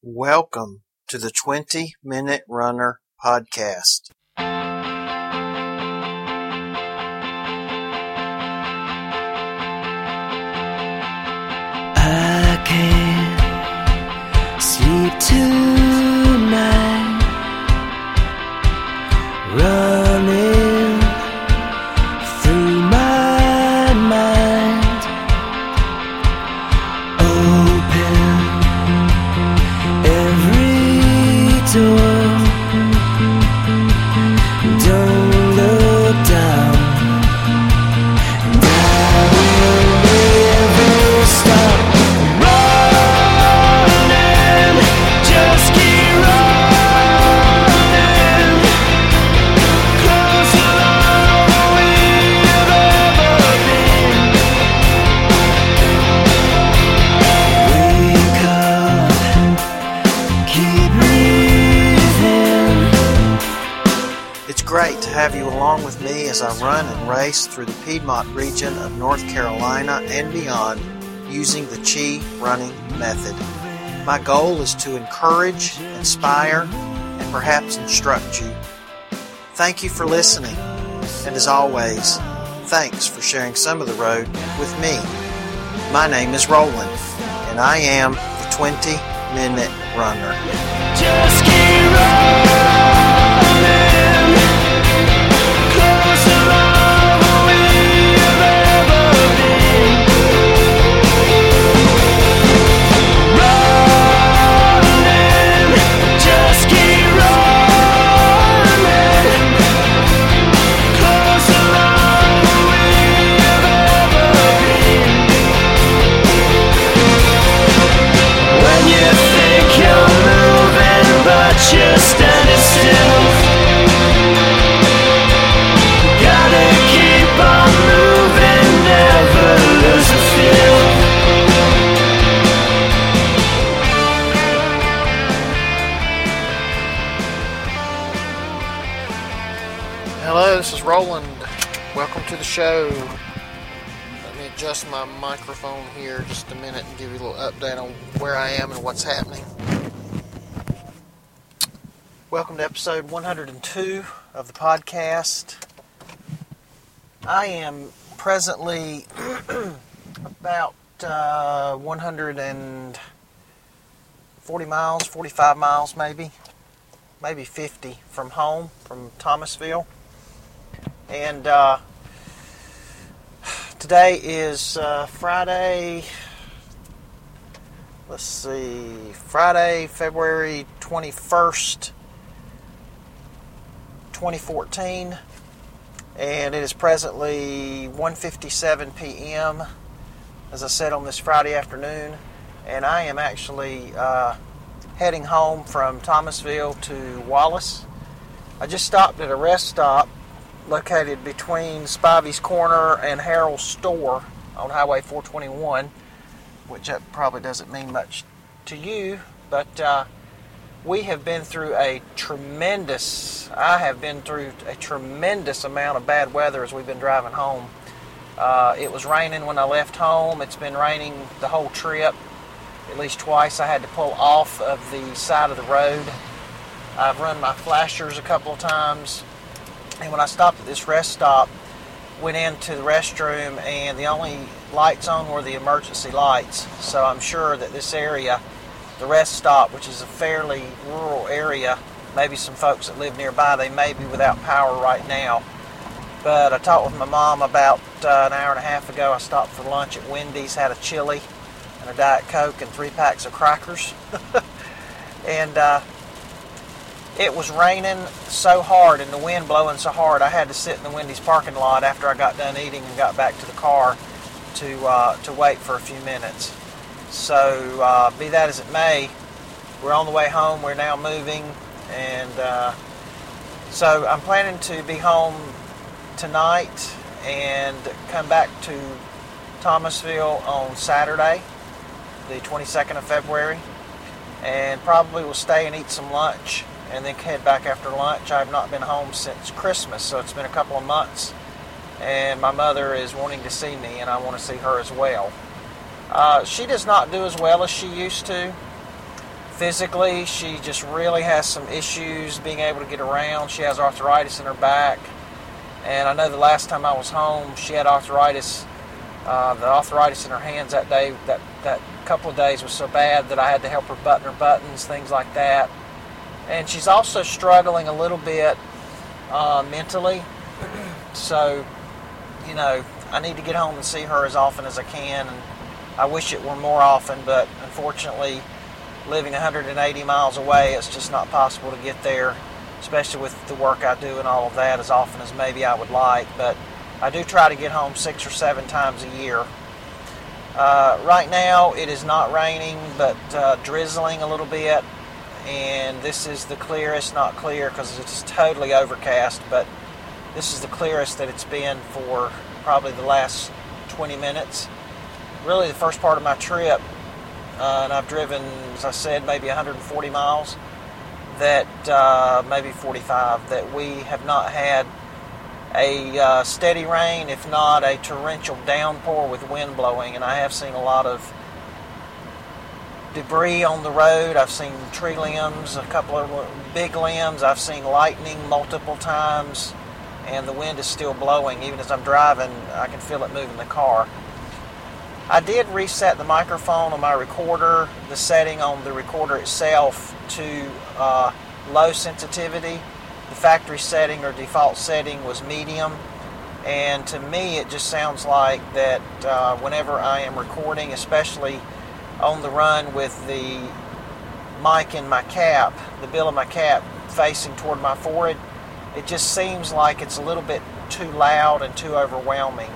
Welcome to the 20 Minute Runner Podcast. I can't sleep tonight. Running run and race through the Piedmont region of North Carolina and beyond using the Chi running method. My goal is to encourage, inspire, and perhaps instruct you. Thank you for listening, and as always, thanks for sharing some of the road with me. My name is Roland, and I am the 20 Minute Runner. My microphone here just a minute and give you a little update on where I am and what's happening. Welcome to episode 102 of the podcast. I am presently about uh, 140 miles, 45 miles maybe, maybe 50 from home, from Thomasville. And uh, today is uh, Friday. Let's see, Friday, February 21st, 2014. And it is presently 1:57 p.m. As I said on this Friday afternoon, and I am actually uh, heading home from Thomasville to Wallace. I just stopped at a rest stop located between Spivey's Corner and Harold's Store on Highway 421, which that probably doesn't mean much to you, but uh, we have been through a tremendous, I have been through a tremendous amount of bad weather as we've been driving home. Uh, it was raining when I left home. It's been raining the whole trip. At least twice I had to pull off of the side of the road. I've run my flashers a couple of times. And when I stopped at this rest stop, went into the restroom, and the only lights on were the emergency lights. So I'm sure that this area, the rest stop, which is a fairly rural area, maybe some folks that live nearby, they may be without power right now. But I talked with my mom about uh, an hour and a half ago. I stopped for lunch at Wendy's, had a chili and a Diet Coke and three packs of crackers. and uh, it was raining so hard and the wind blowing so hard, I had to sit in the Wendy's parking lot after I got done eating and got back to the car to uh, to wait for a few minutes. So, uh, be that as it may, we're on the way home. We're now moving, and uh, so I'm planning to be home tonight and come back to Thomasville on Saturday, the 22nd of February, and probably will stay and eat some lunch and then head back after lunch. I've not been home since Christmas, so it's been a couple of months. And my mother is wanting to see me, and I want to see her as well. Uh, she does not do as well as she used to. physically, she just really has some issues being able to get around. She has arthritis in her back. And I know the last time I was home, she had arthritis. Uh, the arthritis in her hands that day, that, that couple of days was so bad that I had to help her button her buttons, things like that. And she's also struggling a little bit uh, mentally. so, you know, I need to get home and see her as often as I can. And I wish it were more often, but unfortunately, living 180 miles away, it's just not possible to get there, especially with the work I do and all of that, as often as maybe I would like. But I do try to get home six or seven times a year. Uh, right now, it is not raining, but uh, drizzling a little bit. And this is the clearest, not clear because it's totally overcast, but this is the clearest that it's been for probably the last 20 minutes. Really, the first part of my trip, uh, and I've driven, as I said, maybe 140 miles, that uh, maybe 45, that we have not had a uh, steady rain, if not a torrential downpour with wind blowing. And I have seen a lot of debris on the road. I've seen tree limbs, a couple of big limbs. I've seen lightning multiple times, and the wind is still blowing. Even as I'm driving, I can feel it moving the car. I did reset the microphone on my recorder, the setting on the recorder itself to uh, low sensitivity. The factory setting or default setting was medium. And to me, it just sounds like that uh, whenever I am recording, especially on the run with the mic in my cap, the bill of my cap facing toward my forehead, it just seems like it's a little bit too loud and too overwhelming.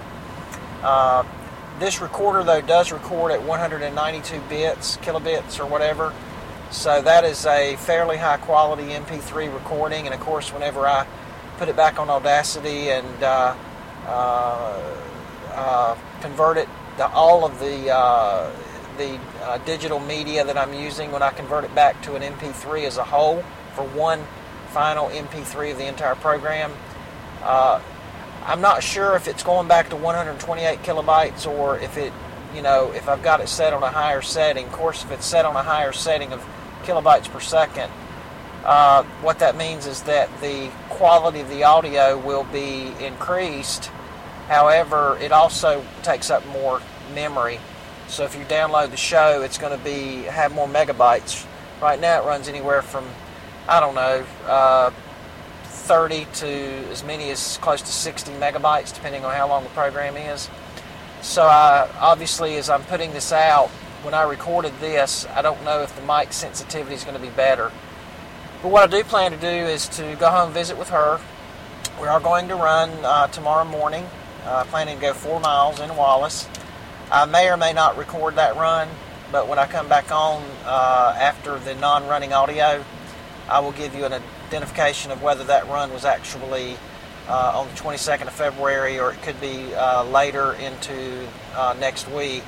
Uh, this recorder, though, does record at 192 bits, kilobits, or whatever. So that is a fairly high quality MP3 recording. And of course, whenever I put it back on Audacity and uh, uh, uh, convert it, to all of the uh, the uh, digital media that I'm using, when I convert it back to an MP3 as a whole for one final MP3 of the entire program, uh, I'm not sure if it's going back to 128 kilobytes or if it, you know, if I've got it set on a higher setting. Of course, if it's set on a higher setting of kilobytes per second, uh, what that means is that the quality of the audio will be increased. However, it also takes up more memory. So if you download the show, it's going to be have more megabytes. Right now, it runs anywhere from I don't know. Uh, 30 to as many as close to 60 megabytes, depending on how long the program is. So I, obviously, as I'm putting this out, when I recorded this, I don't know if the mic sensitivity is going to be better. But what I do plan to do is to go home visit with her. We are going to run uh, tomorrow morning, uh, planning to go four miles in Wallace. I may or may not record that run, but when I come back on uh, after the non running audio, I will give you an identification of whether that run was actually uh, on the 22nd of February or it could be uh, later into uh, next week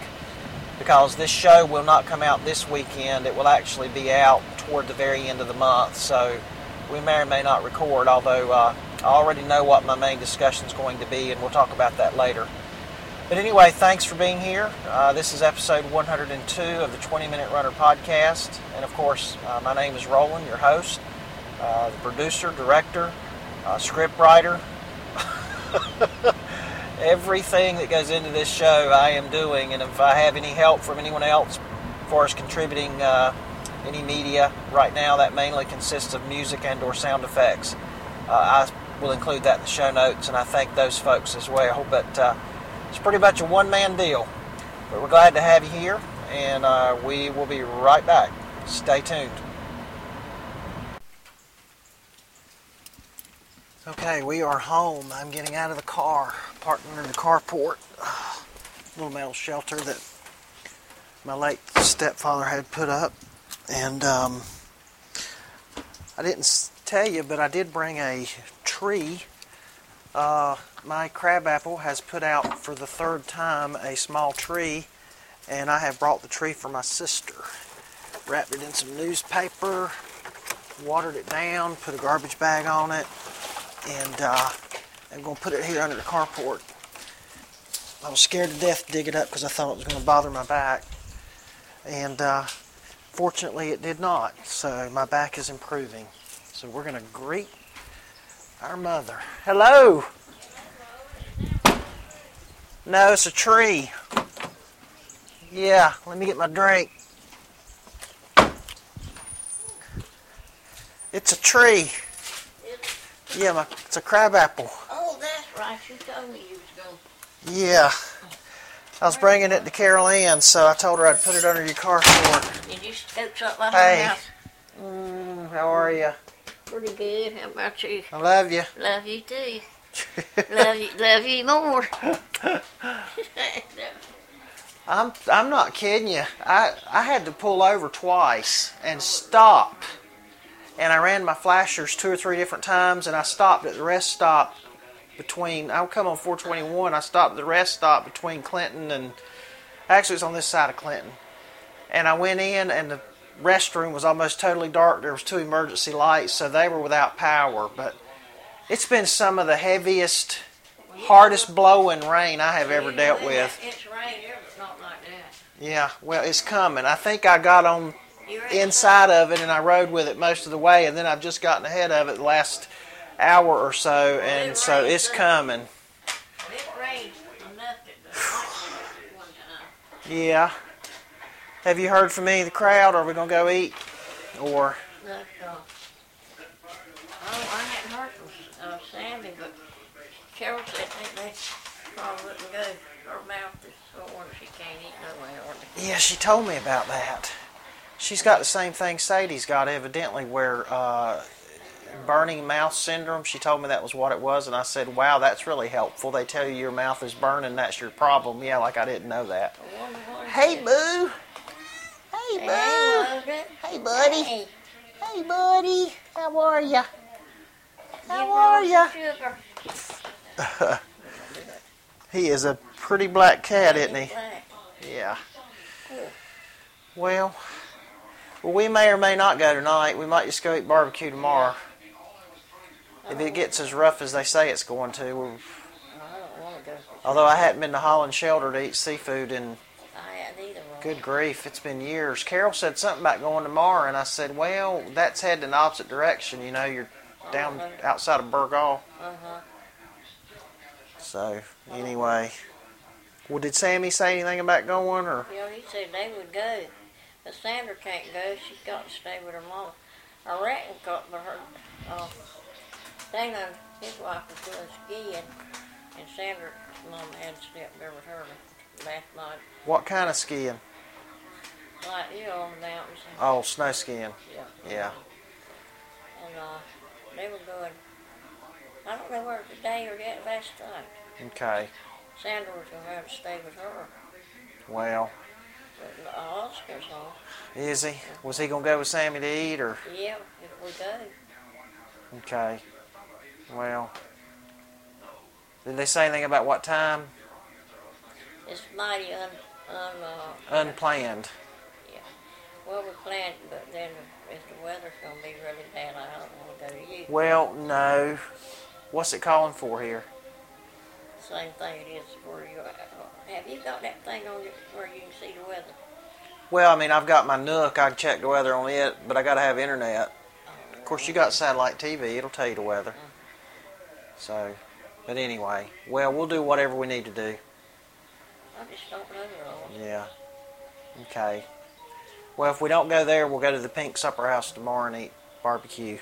because this show will not come out this weekend. It will actually be out toward the very end of the month. So we may or may not record, although uh, I already know what my main discussion is going to be, and we'll talk about that later. But anyway, thanks for being here. Uh, this is episode 102 of the 20 Minute Runner podcast. And of course, uh, my name is Roland, your host uh, the producer, director, uh, script writer. Everything that goes into this show, I am doing, and if I have any help from anyone else as far as contributing uh, any media, right now that mainly consists of music and/or sound effects. Uh, I will include that in the show notes, and I thank those folks as well. But it's pretty much a one-man deal. But we're glad to have you here, and uh, we will be right back. Stay tuned. Okay, we are home. I'm getting out of the car, parked in the carport. little metal shelter that my late stepfather had put up. And um, I didn't tell you, but I did bring a tree. Uh, my crabapple has put out for the third time a small tree, and I have brought the tree for my sister. Wrapped it in some newspaper, watered it down, put a garbage bag on it, and uh, I'm going to put it here under the carport. I was scared to death to dig it up because I thought it was going to bother my back. And uh, Fortunately, it did not. So my back is improving. So we're going to greet our mother. Hello. No, it's a tree. Yeah, let me get my drink. It's a tree. Yeah, my, it's a crabapple. Oh, that's right. You told me you was going. Yeah. I was bringing it to Carol Ann, so I told her I'd put it under your car for Did you scoop something out Hey. of the house? her. Mm, how are you? Pretty good. How about you? I love you. Love you too. love you. Love you more. I'm I'm not kidding you. I I had to pull over twice and stop. And I ran my flashers two or three different times and I stopped at the rest stop between I'll come on 421. I stopped at the rest stop between Clinton and actually it's on this side of Clinton. And I went in and the restroom was almost totally dark. There was two emergency lights, so they were without power, but it's been some of the heaviest, hardest blowing rain I have ever dealt with. It's rain here, but not like that. Yeah, well, it's coming. I think I got on inside of it and I rode with it most of the way, and then I've just gotten ahead of it the last hour or so, and so it's coming. It rained enough that the lights went out one time. Yeah. Have you heard from any of the crowd? Are we gonna go eat? Or Oh, I hadn't heard from Sandy, but Carol said they, they probably wouldn't go. Her mouth is sore she can't eat nowhere. Or the- yeah, she told me about that. She's got the same thing Sadie's got, evidently, where uh, burning mouth syndrome. She told me that was what it was, and I said, "Wow, that's really helpful." They tell you your mouth is burning, that's your problem. Yeah, like I didn't know that. I wonder what it Hey, boo. Hey, boo. Hey, buddy. Hey, Hey, buddy. How are ya? Give How are Logan ya? He is a pretty black cat, isn't he? Yeah. Well, well, we may or may not go tonight. We might just go eat barbecue tomorrow. If it gets as rough as they say it's going to. We're, I don't want to go. although I hadn't been to Holland Shelter to eat seafood in I hadn't either. one. good grief, it's been years. Carol said something about going tomorrow, and I said, well, that's heading in the opposite direction. You know, you're down Uh-huh. outside of Burgaw. Uh-huh. So, anyway. Well, did Sammy say anything about going, or? Know, he said they would go. But Sandra can't go. She's got to stay with her mom. I reckon, got but her, uh, Dana, his wife was doing skiing, and Sandra's mom had stepped there with her last night. What kind of skiing? Like, you know, on the mountains. Oh, snow skiing. Yeah. Yeah. And, uh, they were going, I don't know where today or yet last night. Okay. Sandra was going to have to stay with her. Well, But Oscar's home. is he? Was he gonna go with Sammy to eat, or? Yeah, if we go. Okay. Well. Did they say anything about what time? It's mighty un, un, uh, Unplanned. Yeah. Well, we planned, but then if the weather's gonna be really bad, I don't wanna go to you. Well, no. What's it calling for here? Same thing it is where you. Have you got that thing on your, where you can see the weather? Well, I mean, I've got my Nook. I can check the weather on it, but I gotta have internet. Oh, of course, you got satellite TV. It'll tell you the weather. Mm-hmm. So, but anyway, well, we'll do whatever we need to do. I just don't know, Yeah. Okay. Well, if we don't go there, we'll go to the Pink Supper House tomorrow and eat barbecue.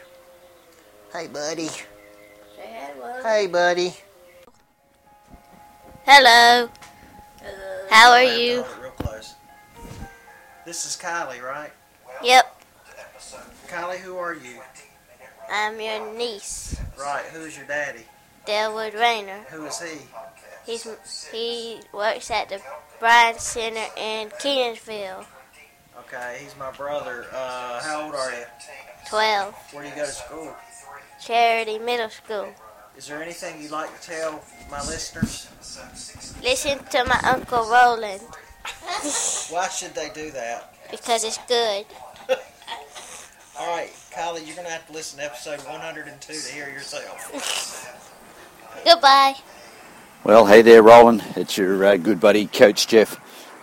Hey, buddy. Say hello. Hey, buddy. Hello. Hello. How are I have to you? Real close. This is Kylie, right? Yep, Kylie, who are you? I'm your niece, Right. Who's your daddy? Delwood Rayner. Who is he? He's he works at the Bryan Center in Kenansville. Okay, he's my brother. Uh, how old are you? Twelve, Where do you go to school? Charity Middle School. Is there anything you'd like to tell my listeners? Listen to my Uncle Roland Why should they do that? because it's good. All right, Kylie, you're gonna have to listen to episode 102 to hear yourself. Goodbye. Well, hey there, Roland. It's your uh, good buddy, Coach Jeff,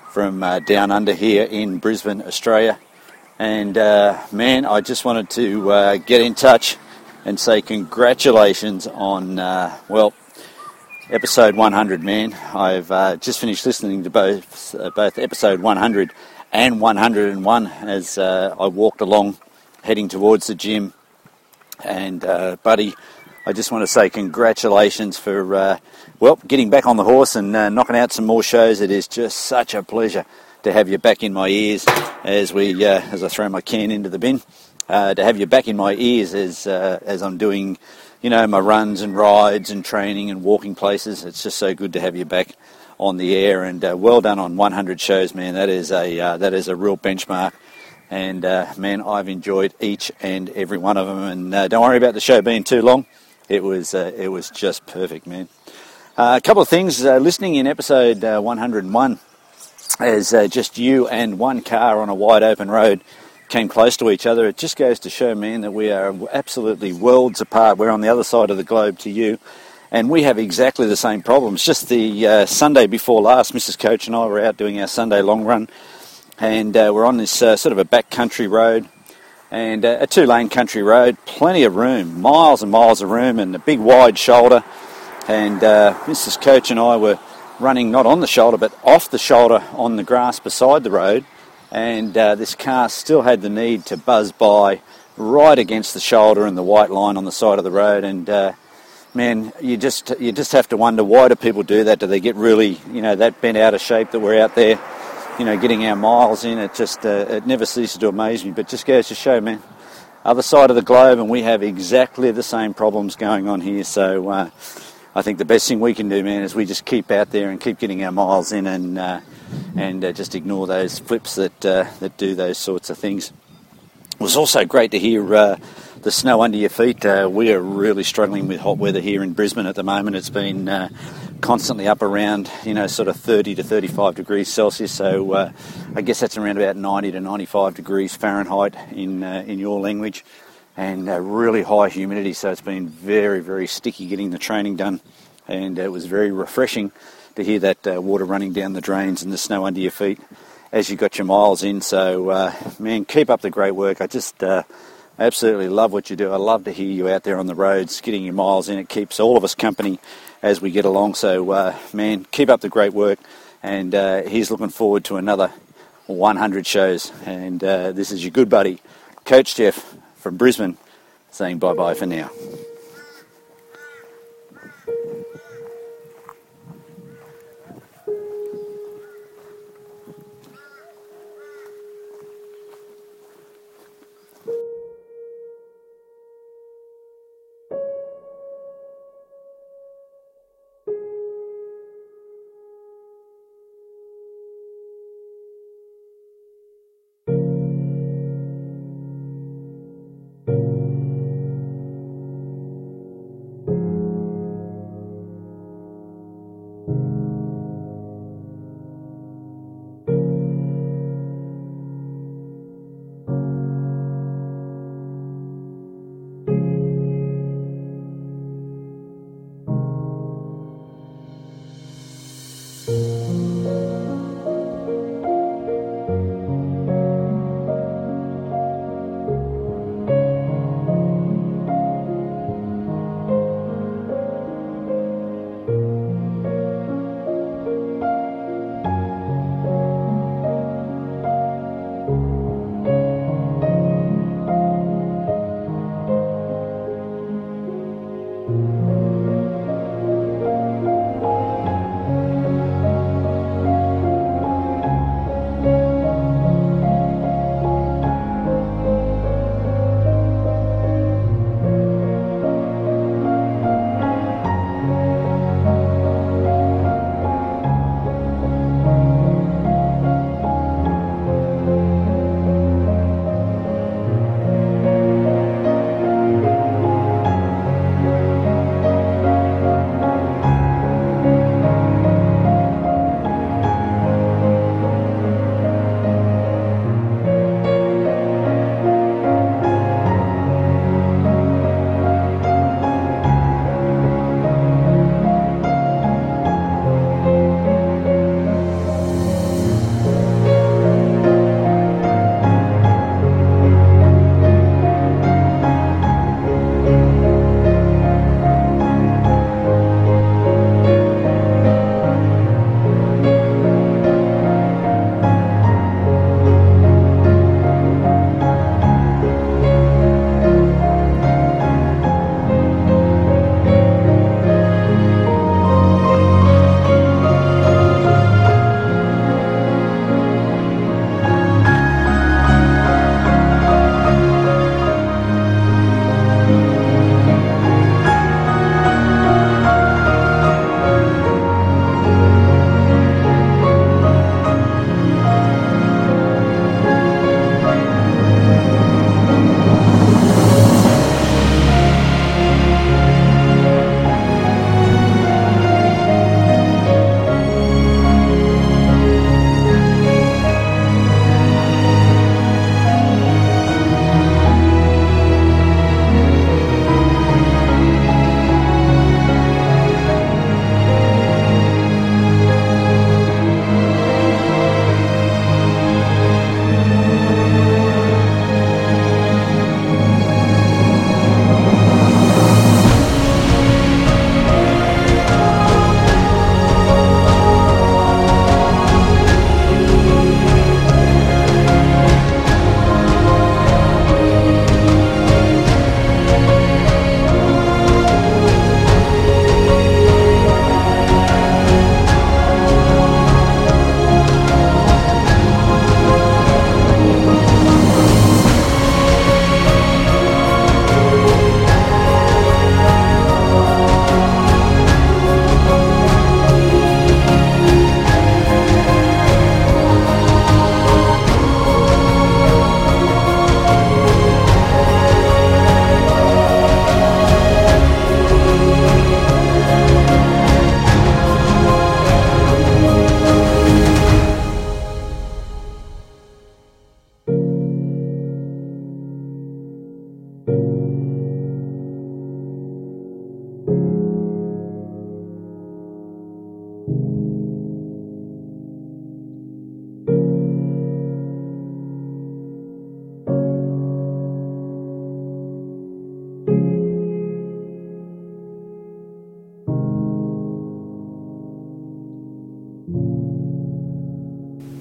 from uh, down under here in Brisbane, Australia. And uh, man, I just wanted to uh, get in touch and say congratulations on, uh, well, episode 100, man. I've uh, just finished listening to both, uh, both episode 100 and 101 as I walked along heading towards the gym. And, buddy, I just want to say congratulations for, uh, well, getting back on the horse and uh, knocking out some more shows. It is just such a pleasure to have you back in my ears as we, uh, as I throw my can into the bin. Uh, to have you back in my ears as uh, as I'm doing, you know, my runs and rides and training and walking places. It's just so good to have you back on the air. And uh, well done on 100 shows, man. That is a that is a real benchmark. And uh, man, I've enjoyed each and every one of them. And uh, don't worry about the show being too long. It was uh, it was just perfect, man. Uh, a couple of things. Uh, listening in episode uh, 101, as uh, just you and one car on a wide open road came close to each other. It just goes to show, man, that we are absolutely worlds apart. We're on the other side of the globe to you, and we have exactly the same problems. Just the uh, Sunday before last, Mrs. Coach and I were out doing our Sunday long run, and we're on this sort of a back country road, and uh, a two lane country road, plenty of room, miles and miles of room, and a big wide shoulder. And uh, Mrs. Coach and I were running not on the shoulder but off the shoulder on the grass beside the road and uh, this car still had the need to buzz by right against the shoulder and the white line on the side of the road. And uh, man, you just you just have to wonder why do people do that? Do they get really you know that bent out of shape that we're out there, you know, getting our miles in? It just uh, it never ceases to amaze me. But just goes to show, man, other side of the globe, and we have exactly the same problems going on here. So. Uh, I think the best thing we can do, man, is we just keep out there and keep getting our miles in, and uh, and uh, just ignore those flips that uh, that do those sorts of things. It was also great to hear uh, the snow under your feet. We are really struggling with hot weather here in Brisbane at the moment. It's been constantly up around, you know, sort of 30 to 35 degrees Celsius. So uh, I guess that's around about 90 to 95 degrees Fahrenheit in uh, in your language, and uh, really high humidity. So it's been very very sticky getting the training done, and it was very refreshing to hear that uh, water running down the drains and the snow under your feet as you got your miles in. So, uh, man, keep up the great work. I just uh, absolutely love what you do. I love to hear you out there on the roads getting your miles in. It keeps all of us company as we get along. So, uh, man, keep up the great work. And uh, he's looking forward to another 100 shows. And uh, this is your good buddy, Coach Jeff from Brisbane, saying bye bye for now.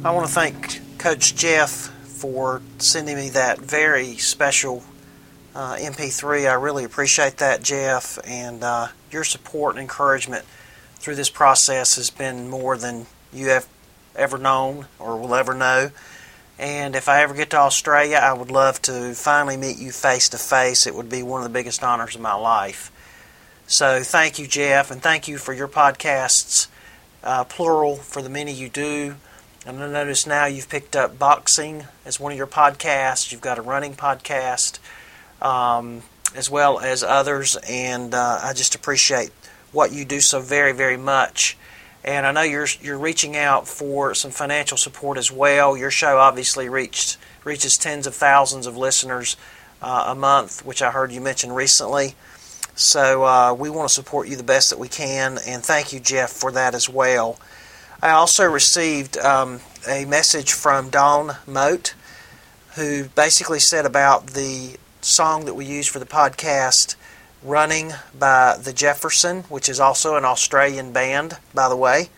I want to thank Coach Jeff for sending me that very special uh, MP3. I really appreciate that, Jeff, and uh, your support and encouragement through this process has been more than you have ever known or will ever know. And if I ever get to Australia, I would love to finally meet you face to face. It would be one of the biggest honors of my life. So thank you, Jeff, and thank you for your podcasts, uh, plural, for the many you do. And I notice now you've picked up boxing as one of your podcasts. You've got a running podcast, um, as well as others, and uh, I just appreciate what you do so very, very much. And I know you're you're reaching out for some financial support as well. Your show obviously reached reaches tens of thousands of listeners uh, a month, which I heard you mention recently. So uh, we want to support you the best that we can, and thank you, Jeff, for that as well. I also received um, a message from Dawn Moat, who basically said about the song that we use for the podcast, Running by the Jefferson, which is also an Australian band, by the way.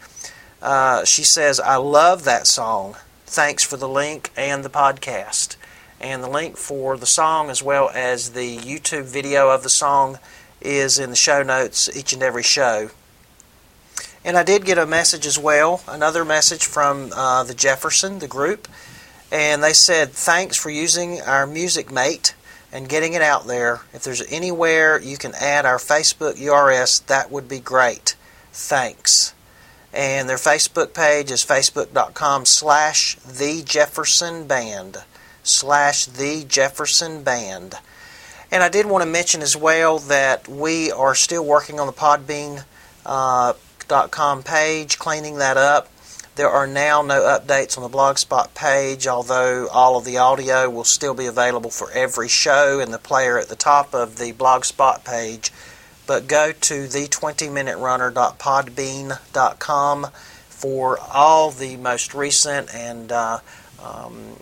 Uh, she says, I love that song. Thanks for the link and the podcast. And the link for the song, as well as the YouTube video of the song, is in the show notes each and every show. And I did get a message as well, another message from uh, the Jefferson, the group, and they said, Thanks for using our Music Mate and getting it out there. If there's anywhere you can add our Facebook URS, that would be great. Thanks. And their Facebook page is facebook.com slash the Jefferson Band. Slash the Jefferson Band. And I did want to mention as well that we are still working on the Podbean uh, blogspot.com page, cleaning that up. There are now no updates on the Blogspot page, although all of the audio will still be available for every show in the player at the top of the Blogspot page. But go to the20minuterunner.podbean.com for all the most recent and uh, um,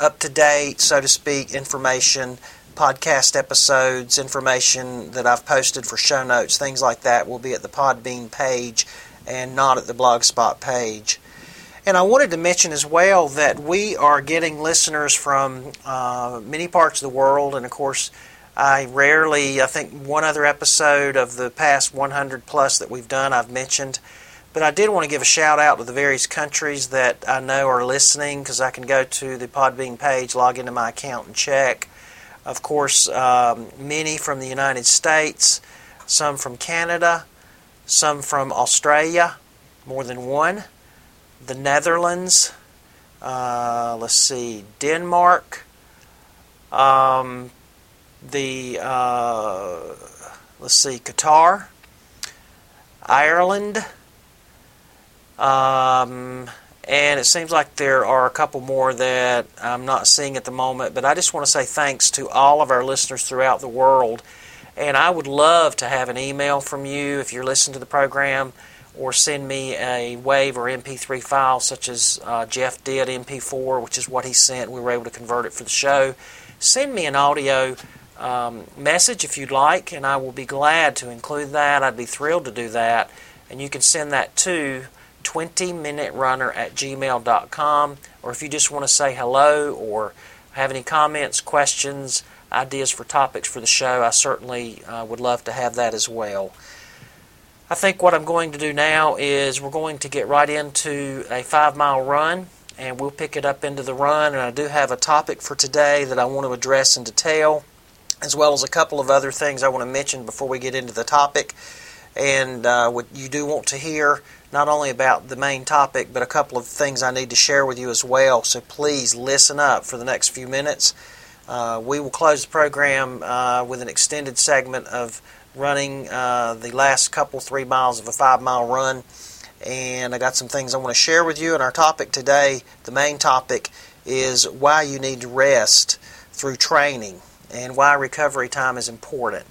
up to date, so to speak, information podcast episodes, information that I've posted for show notes, things like that will be at the Podbean page and not at the Blogspot page. And I wanted to mention as well that we are getting listeners from uh, many parts of the world, and of course, I rarely, I think one other episode of the past 100 plus that we've done, I've mentioned. But I did want to give a shout out to the various countries that I know are listening because I can go to the Podbean page, log into my account, and check. Of course, um, many from the United States, some from Canada, some from Australia, more than one, the Netherlands, uh, let's see, Denmark, um, the, uh, let's see, Qatar, Ireland, um, and it seems like there are a couple more that I'm not seeing at the moment. But I just want to say thanks to all of our listeners throughout the world. And I would love to have an email from you if you're listening to the program or send me a WAV or MP3 file, such as uh, Jeff did, MP4, which is what he sent. We were able to convert it for the show. Send me an audio um, message if you'd like, and I will be glad to include that. I'd be thrilled to do that. And you can send that to 20minuterunner at gmail.com. Or if you just want to say hello or have any comments, questions, ideas for topics for the show, I certainly uh, would love to have that as well. I think what I'm going to do now is we're going to get right into a five mile run and we'll pick it up into the run. And I do have a topic for today that I want to address in detail, as well as a couple of other things I want to mention before we get into the topic. And uh, what you do want to hear not only about the main topic, but a couple of things I need to share with you as well. So please listen up for the next few minutes. Uh, we will close the program uh, with an extended segment of running uh, the last couple, three miles of a five mile run. And I got some things I want to share with you. And our topic today, the main topic, is why you need to rest through training and why recovery time is important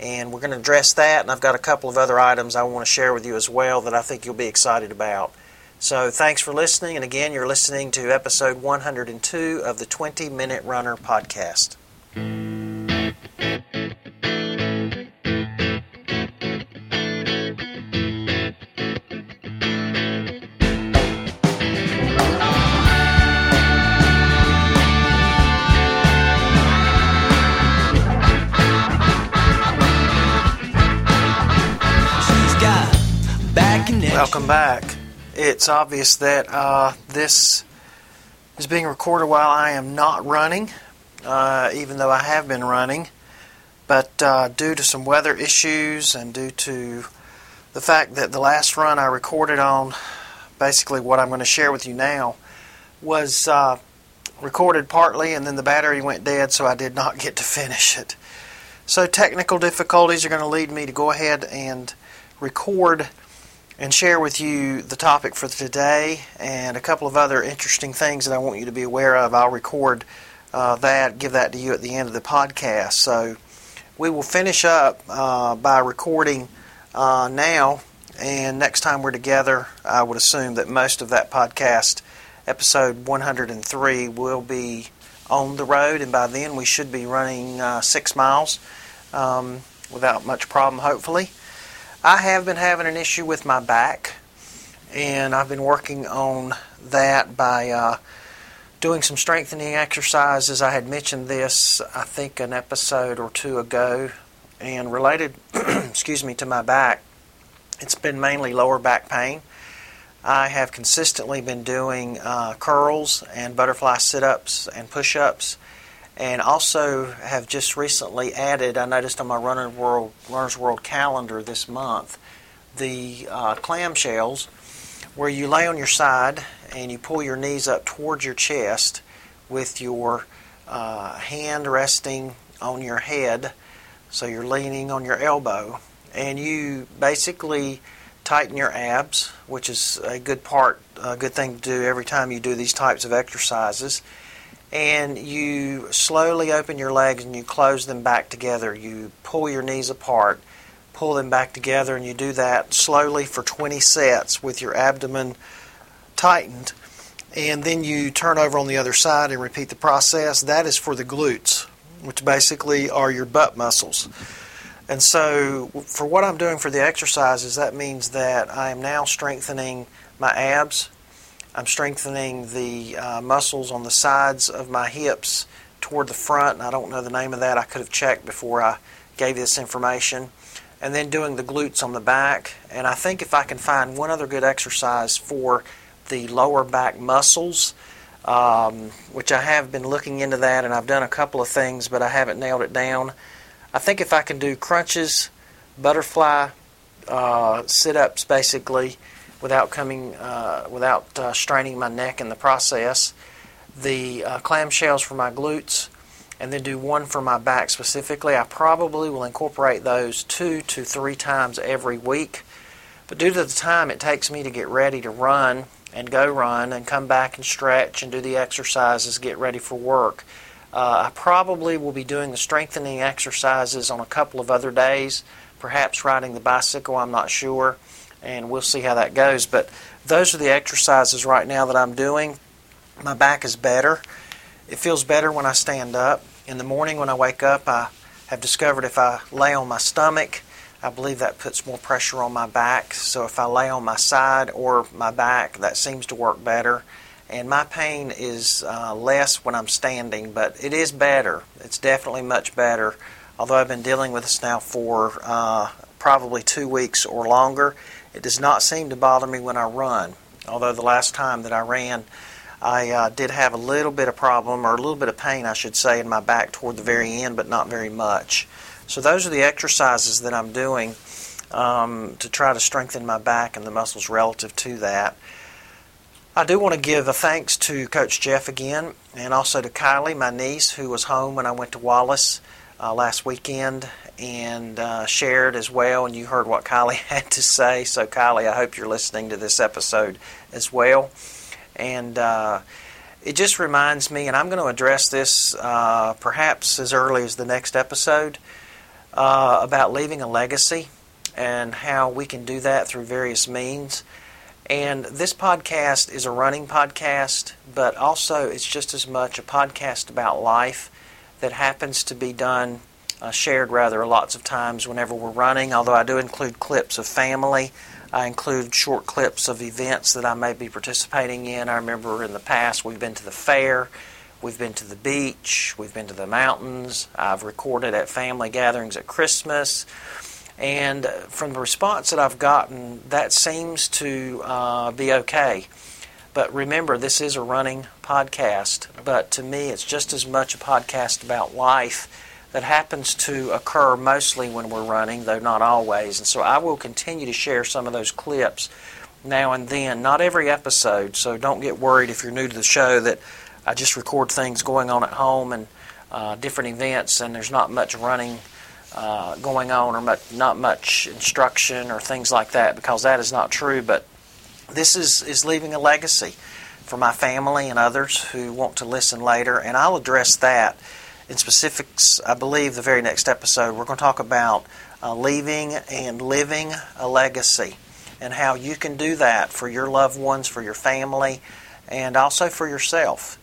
and we're going to address that. And I've got a couple of other items I want to share with you as well that I think you'll be excited about. So thanks for listening. And again, you're listening to episode 102 of the 20 Minute Runner podcast. Welcome back. It's obvious that uh, this is being recorded while I am not running, uh, even though I have been running. But uh, due to some weather issues and due to the fact that the last run I recorded on, basically what I'm going to share with you now, was uh, recorded partly and then the battery went dead, so I did not get to finish it. So technical difficulties are going to lead me to go ahead and record and share with you the topic for today and a couple of other interesting things that I want you to be aware of. I'll record uh, that, give that to you at the end of the podcast. So we will finish up uh, by recording uh, now, and next time we're together, I would assume that most of that podcast, episode 103, will be on the road, and by then we should be running uh, six miles um, without much problem, hopefully. I have been having an issue with my back, and I've been working on that by uh, doing some strengthening exercises. I had mentioned this, I think, an episode or two ago, and related, excuse me, to my back. It's been mainly lower back pain. I have consistently been doing uh, curls and butterfly sit ups and push ups and also have just recently added. I noticed on my Runner World Runners World calendar this month the uh, clamshells, where you lay on your side and you pull your knees up towards your chest with your uh, hand resting on your head, so you're leaning on your elbow, and you basically tighten your abs, which is a good part, a good thing to do every time you do these types of exercises and you slowly open your legs and you close them back together. You pull your knees apart, pull them back together, and you do that slowly for 20 sets with your abdomen tightened. And then you turn over on the other side and repeat the process. That is for the glutes, which basically are your butt muscles. And so, for what I'm doing for the exercises, that means that I am now strengthening my abs, I'm strengthening the uh, muscles on the sides of my hips toward the front. I don't know the name of that. I could have checked before I gave this information. And then doing the glutes on the back. And I think if I can find one other good exercise for the lower back muscles, um, which I have been looking into that and I've done a couple of things, but I haven't nailed it down. I think if I can do crunches, butterfly uh, sit ups basically, without coming uh, without uh, straining my neck in the process. The uh, clamshells for my glutes, and then do one for my back specifically. I probably will incorporate those two to three times every week. But due to the time it takes me to get ready to run and go run and come back and stretch and do the exercises, get ready for work. Uh, I probably will be doing the strengthening exercises on a couple of other days, perhaps riding the bicycle, I'm not sure and we'll see how that goes. But those are the exercises right now that I'm doing. My back is better. It feels better when I stand up. In the morning when I wake up, I have discovered if I lay on my stomach, I believe that puts more pressure on my back. So if I lay on my side or my back, that seems to work better. And my pain is uh, less when I'm standing, but it is better. It's definitely much better. Although I've been dealing with this now for uh, probably two weeks or longer, it does not seem to bother me when I run. Although the last time that I ran, I uh, did have a little bit of problem, or a little bit of pain, I should say, in my back toward the very end, but not very much. So those are the exercises that I'm doing um, to try to strengthen my back and the muscles relative to that. I do want to give a thanks to Coach Jeff again, and also to Kylie, my niece, who was home when I went to Wallace uh, last weekend and uh, shared as well. And you heard what Kylie had to say. So, Kylie, I hope you're listening to this episode as well. And uh, it just reminds me, and I'm going to address this uh, perhaps as early as the next episode, uh, about leaving a legacy and how we can do that through various means. And this podcast is a running podcast, but also it's just as much a podcast about life that happens to be done uh, shared rather lots of times whenever we're running, although I do include clips of family. I include short clips of events that I may be participating in. I remember in the past we've been to the fair, we've been to the beach, we've been to the mountains, I've recorded at family gatherings at Christmas. And uh, from the response that I've gotten, that seems to uh, be okay. But remember, this is a running podcast. But to me, it's just as much a podcast about life that happens to occur mostly when we're running, though not always. And so I will continue to share some of those clips now and then. Not every episode, so don't get worried if you're new to the show that I just record things going on at home and uh, different events, and there's not much running uh, going on or much, not much instruction or things like that, because that is not true. But this is, is leaving a legacy for my family and others who want to listen later, and I'll address that in specifics, I believe, the very next episode. We're going to talk about uh, leaving and living a legacy and how you can do that for your loved ones, for your family, and also for yourself.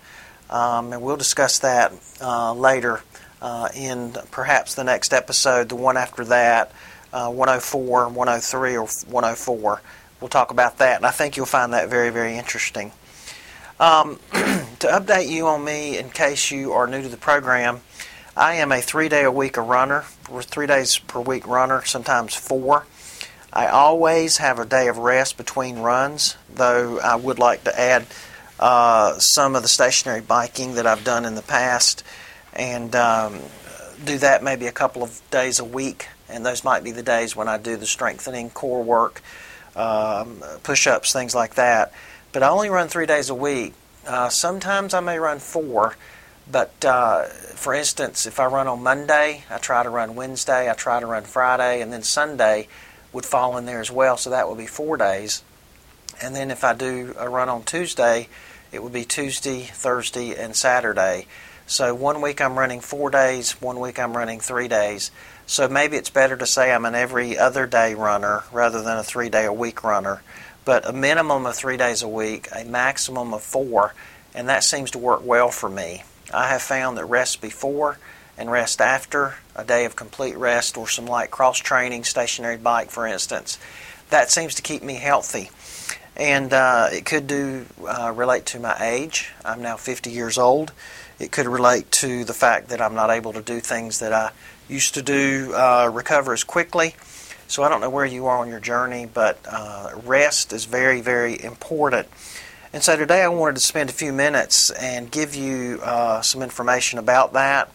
Um, and we'll discuss that uh, later uh, in perhaps the next episode, the one after that, uh, 104, 103, or 104. We'll talk about that, and I think you'll find that very, very interesting. Um, to update you on me, in case you are new to the program, I am a three day a week a runner, three days per week runner, sometimes four. I always have a day of rest between runs, though I would like to add uh, some of the stationary biking that I've done in the past and um, do that maybe a couple of days a week. And those might be the days when I do the strengthening core work, um, push ups, things like that. But I only run three days a week. Uh, sometimes I may run four. But uh, for instance, if I run on Monday, I try to run Wednesday, I try to run Friday, and then Sunday would fall in there as well. So that would be four days. And then if I do a run on Tuesday, it would be Tuesday, Thursday, and Saturday. So one week I'm running four days, one week I'm running three days. So maybe it's better to say I'm an every other day runner rather than a three day a week runner. But a minimum of three days a week, a maximum of four, and that seems to work well for me. I have found that rest before and rest after, a day of complete rest or some light cross training, stationary bike for instance, that seems to keep me healthy and uh, it could do uh, relate to my age. I'm now 50 years old. It could relate to the fact that I'm not able to do things that I used to do, uh, recover as quickly. So I don't know where you are on your journey, but uh, rest is very, very important. And so today I wanted to spend a few minutes and give you uh, some information about that,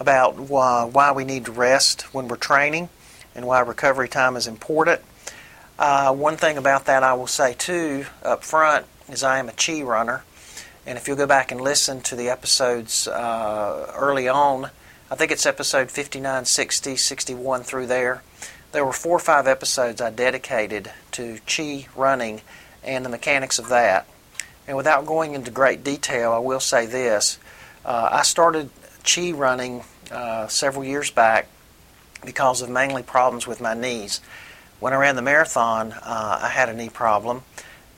about why we need to rest when we're training, and why recovery time is important. Uh, one thing about that I will say too up front is I am a chi runner. And if you'll go back and listen to the episodes uh, early on, I think it's episode 59, 60, 61 through there, there were four or five episodes I dedicated to chi running and the mechanics of that. And without going into great detail, I will say this. Uh, I started chi running uh, several years back because of mainly problems with my knees when I ran the marathon, uh, I had a knee problem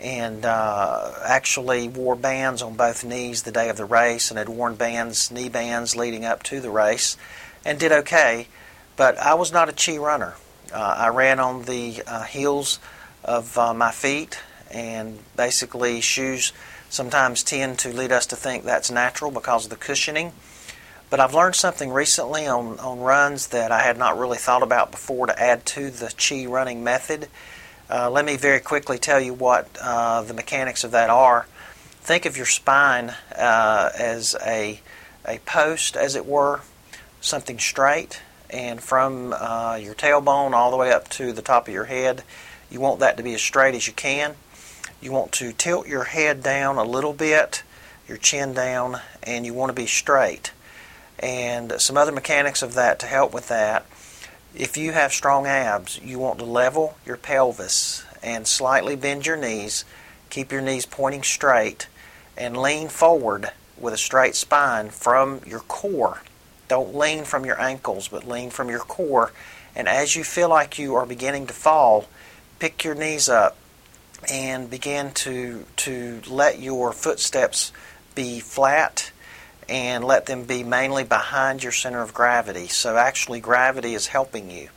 and uh, actually wore bands on both knees the day of the race and had worn bands, knee bands leading up to the race and did okay. But I was not a chi runner. Uh, I ran on the uh, heels of uh, my feet and basically shoes sometimes tend to lead us to think that's natural because of the cushioning. But I've learned something recently on, on runs that I had not really thought about before to add to the Chi running method. Uh, let me very quickly tell you what uh, the mechanics of that are. Think of your spine uh, as a, a post, as it were, something straight, and from uh, your tailbone all the way up to the top of your head, you want that to be as straight as you can. You want to tilt your head down a little bit, your chin down, and you want to be straight and some other mechanics of that to help with that. If you have strong abs, you want to level your pelvis and slightly bend your knees, keep your knees pointing straight, and lean forward with a straight spine from your core. Don't lean from your ankles, but lean from your core. And as you feel like you are beginning to fall, pick your knees up and begin to to let your footsteps be flat and let them be mainly behind your center of gravity. So actually, gravity is helping you.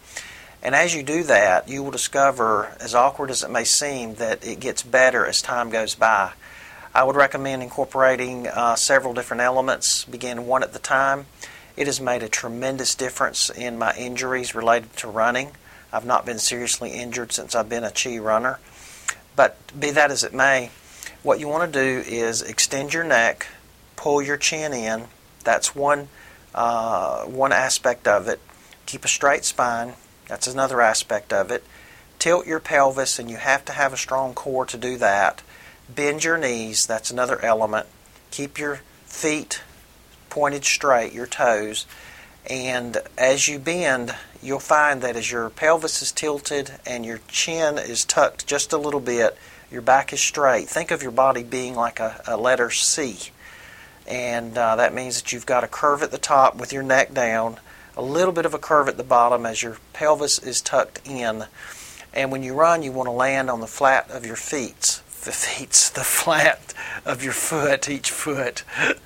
And as you do that, you will discover, as awkward as it may seem, that it gets better as time goes by. I would recommend incorporating uh, several different elements, begin one at the time. It has made a tremendous difference in my injuries related to running. I've not been seriously injured since I've been a chi runner. But be that as it may, what you want to do is extend your neck, pull your chin in. That's one uh, one aspect of it. Keep a straight spine. That's another aspect of it. Tilt your pelvis, and you have to have a strong core to do that. Bend your knees. That's another element. Keep your feet pointed straight, your toes. And as you bend, you'll find that as your pelvis is tilted and your chin is tucked just a little bit, your back is straight. Think of your body being like a, a letter C. And uh, that means that you've got a curve at the top with your neck down, a little bit of a curve at the bottom as your pelvis is tucked in. And when you run, you want to land on the flat of your feet. The feet, the flat of your foot, each foot.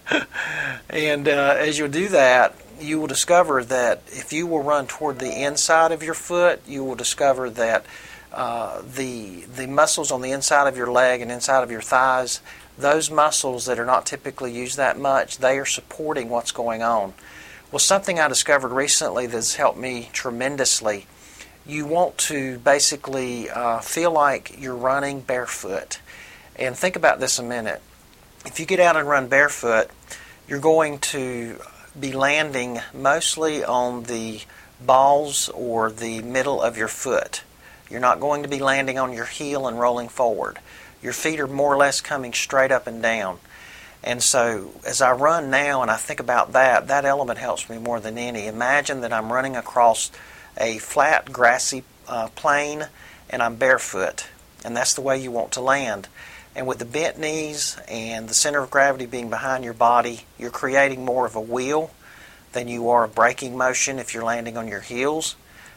and uh, as you do that, you will discover that if you will run toward the inside of your foot, you will discover that uh, the the muscles on the inside of your leg and inside of your thighs, those muscles that are not typically used that much, they are supporting what's going on. Well, something I discovered recently that's helped me tremendously. You want to basically uh, feel like you're running barefoot, and think about this a minute. If you get out and run barefoot, you're going to be landing mostly on the balls or the middle of your foot. You're not going to be landing on your heel and rolling forward. Your feet are more or less coming straight up and down. And so, as I run now and I think about that, that element helps me more than any. Imagine that I'm running across a flat, grassy uh, plain and I'm barefoot. And that's the way you want to land. And with the bent knees and the center of gravity being behind your body, you're creating more of a wheel than you are a braking motion if you're landing on your heels.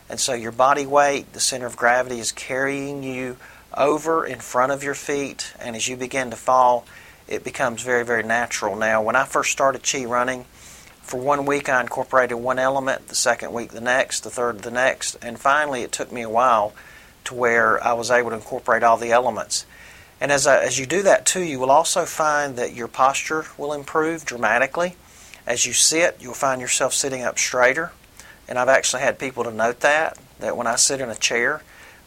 And so your body weight, the center of gravity, is carrying you over in front of your feet. And as you begin to fall, it becomes very, very natural. Now, when I first started Chi running, for one week I incorporated one element, the second week the next, the third the next, and finally it took me a while to where I was able to incorporate all the elements. And as, I, as you do that too, you will also find that your posture will improve dramatically. As you sit, you'll find yourself sitting up straighter. And I've actually had people to note that, that when I sit in a chair,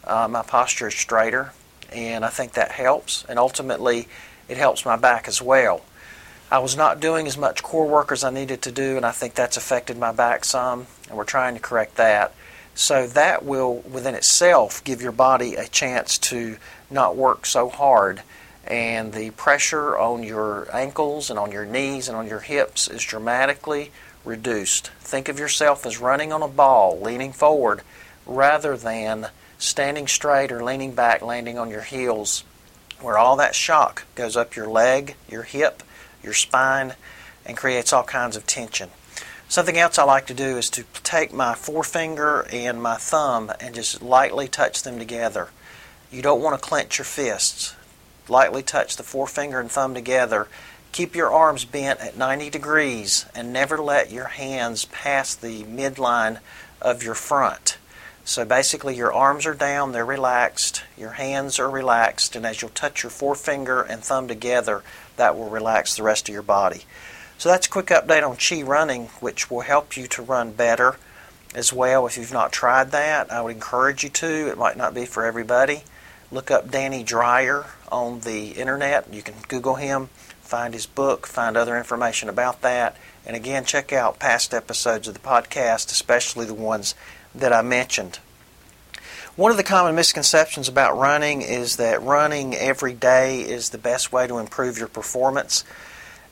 uh, my posture is straighter. And I think that helps. And ultimately, it helps my back as well. I was not doing as much core work as I needed to do, and I think that's affected my back some. And we're trying to correct that. So that will, within itself, give your body a chance to not work so hard. And the pressure on your ankles and on your knees and on your hips is dramatically reduced. Think of yourself as running on a ball, leaning forward, rather than standing straight or leaning back, landing on your heels, where all that shock goes up your leg, your hip, your spine, and creates all kinds of tension. Something else I like to do is to take my forefinger and my thumb and just lightly touch them together. You don't want to clench your fists. Lightly touch the forefinger and thumb together. Keep your arms bent at 90 degrees and never let your hands pass the midline of your front. So basically, your arms are down, they're relaxed, your hands are relaxed, and as you'll touch your forefinger and thumb together, that will relax the rest of your body. So that's a quick update on Chi running, which will help you to run better as well. If you've not tried that, I would encourage you to. It might not be for everybody. Look up Danny Dreyer on the internet. You can Google him, find his book, find other information about that. And again, check out past episodes of the podcast, especially the ones that I mentioned. One of the common misconceptions about running is that running every day is the best way to improve your performance.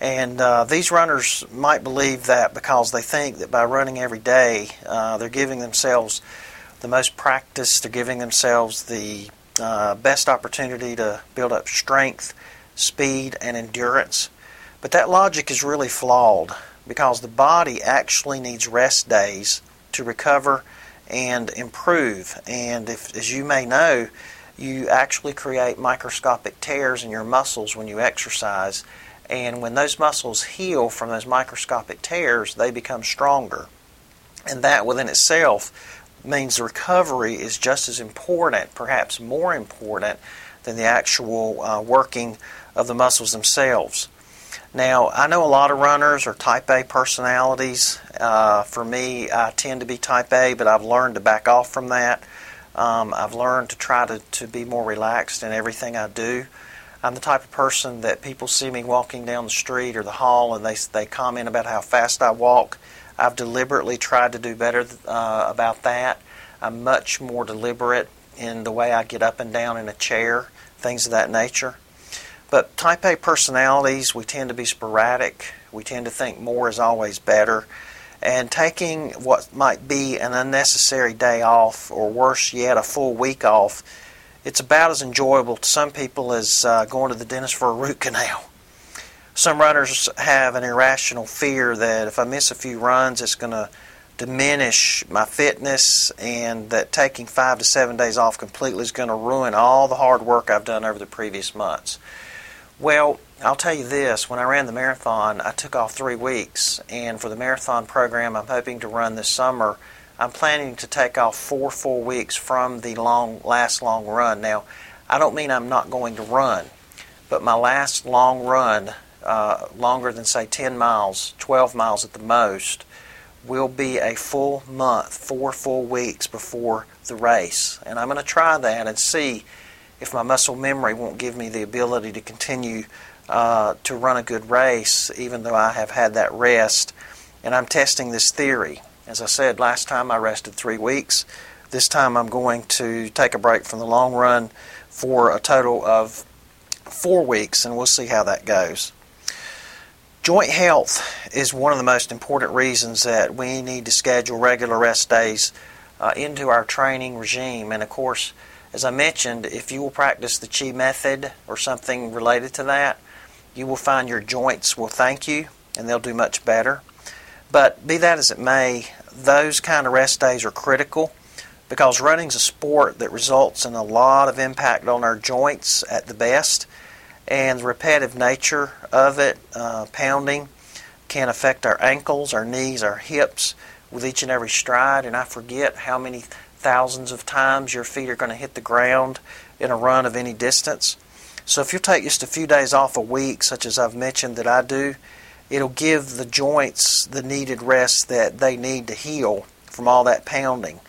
And uh, these runners might believe that because they think that by running every day, uh, they're giving themselves the most practice, they're giving themselves the uh, best opportunity to build up strength, speed, and endurance. But that logic is really flawed because the body actually needs rest days to recover and improve. And if, as you may know, you actually create microscopic tears in your muscles when you exercise and when those muscles heal from those microscopic tears, they become stronger. And that within itself means recovery is just as important, perhaps more important, than the actual uh, working of the muscles themselves. Now, I know a lot of runners are type A personalities. Uh, for me, I tend to be type A, but I've learned to back off from that. Um, I've learned to try to, to be more relaxed in everything I do. I'm the type of person that people see me walking down the street or the hall and they, they comment about how fast I walk. I've deliberately tried to do better uh, about that. I'm much more deliberate in the way I get up and down in a chair, things of that nature. But type A personalities, we tend to be sporadic. We tend to think more is always better. And taking what might be an unnecessary day off, or worse yet, a full week off, it's about as enjoyable to some people as uh, going to the dentist for a root canal. Some runners have an irrational fear that if I miss a few runs, it's going to diminish my fitness, and that taking five to seven days off completely is going to ruin all the hard work I've done over the previous months. Well, I'll tell you this when I ran the marathon, I took off three weeks, and for the marathon program I'm hoping to run this summer, I'm planning to take off four full weeks from the long last long run. Now, I don't mean I'm not going to run, but my last long run, uh, longer than say 10 miles, 12 miles at the most, will be a full month, four full weeks before the race. And I'm going to try that and see if my muscle memory won't give me the ability to continue uh, to run a good race, even though I have had that rest. And I'm testing this theory. As I said, last time I rested three weeks. This time I'm going to take a break from the long run for a total of four weeks, and we'll see how that goes. Joint health is one of the most important reasons that we need to schedule regular rest days uh, into our training regime. And of course, as I mentioned, if you will practice the Chi method or something related to that, you will find your joints will thank you and they'll do much better. But be that as it may, those kind of rest days are critical because running's a sport that results in a lot of impact on our joints at the best, and the repetitive nature of it, uh, pounding, can affect our ankles, our knees, our hips with each and every stride. And I forget how many thousands of times your feet are going to hit the ground in a run of any distance. So if you take just a few days off a week, such as I've mentioned that I do, it'll give the joints the needed rest that they need to heal from all that pounding.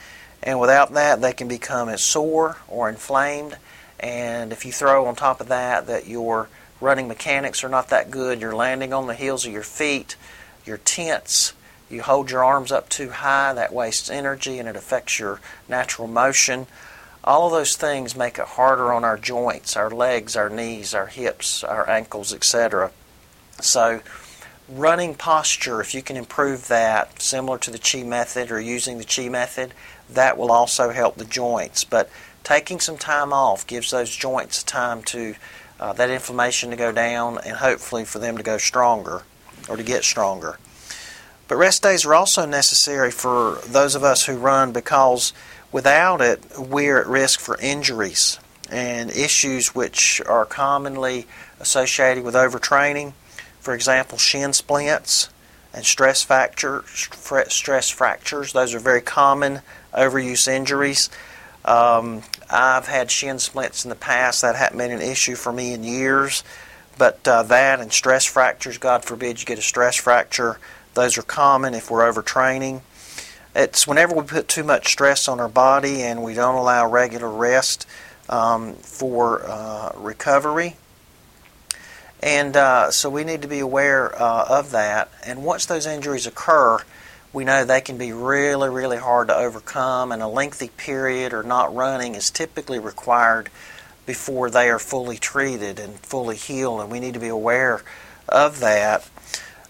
And without that, they can become as sore or inflamed. And if you throw on top of that that your running mechanics are not that good, you're landing on the heels of your feet, you're tense, you hold your arms up too high, that wastes energy and it affects your natural motion. All of those things make it harder on our joints, our legs, our knees, our hips, our ankles, etc. So, running posture, if you can improve that, similar to the Chi method or using the Chi method, that will also help the joints. But taking some time off gives those joints time to uh, that inflammation to go down and hopefully for them to go stronger or to get stronger. But rest days are also necessary for those of us who run because without it, we're at risk for injuries and issues which are commonly associated with overtraining for example, shin splints and stress fracture, stress fractures. Those are very common overuse injuries. Um, I've had shin splints in the past. That hadn't been an issue for me in years. But uh, that and stress fractures, God forbid you get a stress fracture, those are common if we're overtraining. It's whenever we put too much stress on our body and we don't allow regular rest um, for uh, recovery and uh, so we need to be aware uh, of that. And once those injuries occur, we know they can be really, really hard to overcome, and a lengthy period or not running is typically required before they are fully treated and fully healed, and we need to be aware of that.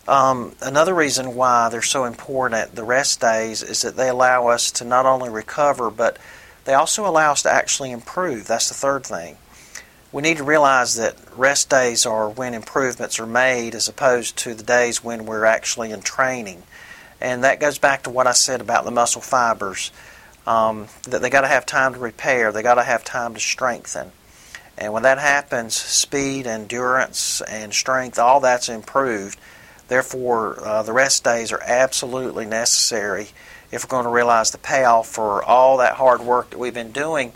Um, another reason why they're so important, the rest days, is that they allow us to not only recover, but they also allow us to actually improve. That's the third thing we need to realize that rest days are when improvements are made as opposed to the days when we're actually in training. And that goes back to what I said about the muscle fibers. Um, that they got to have time to repair, they got to have time to strengthen. And when that happens, speed, endurance, and strength, all that's improved. Therefore, uh, the rest days are absolutely necessary if we're going to realize the payoff for all that hard work that we've been doing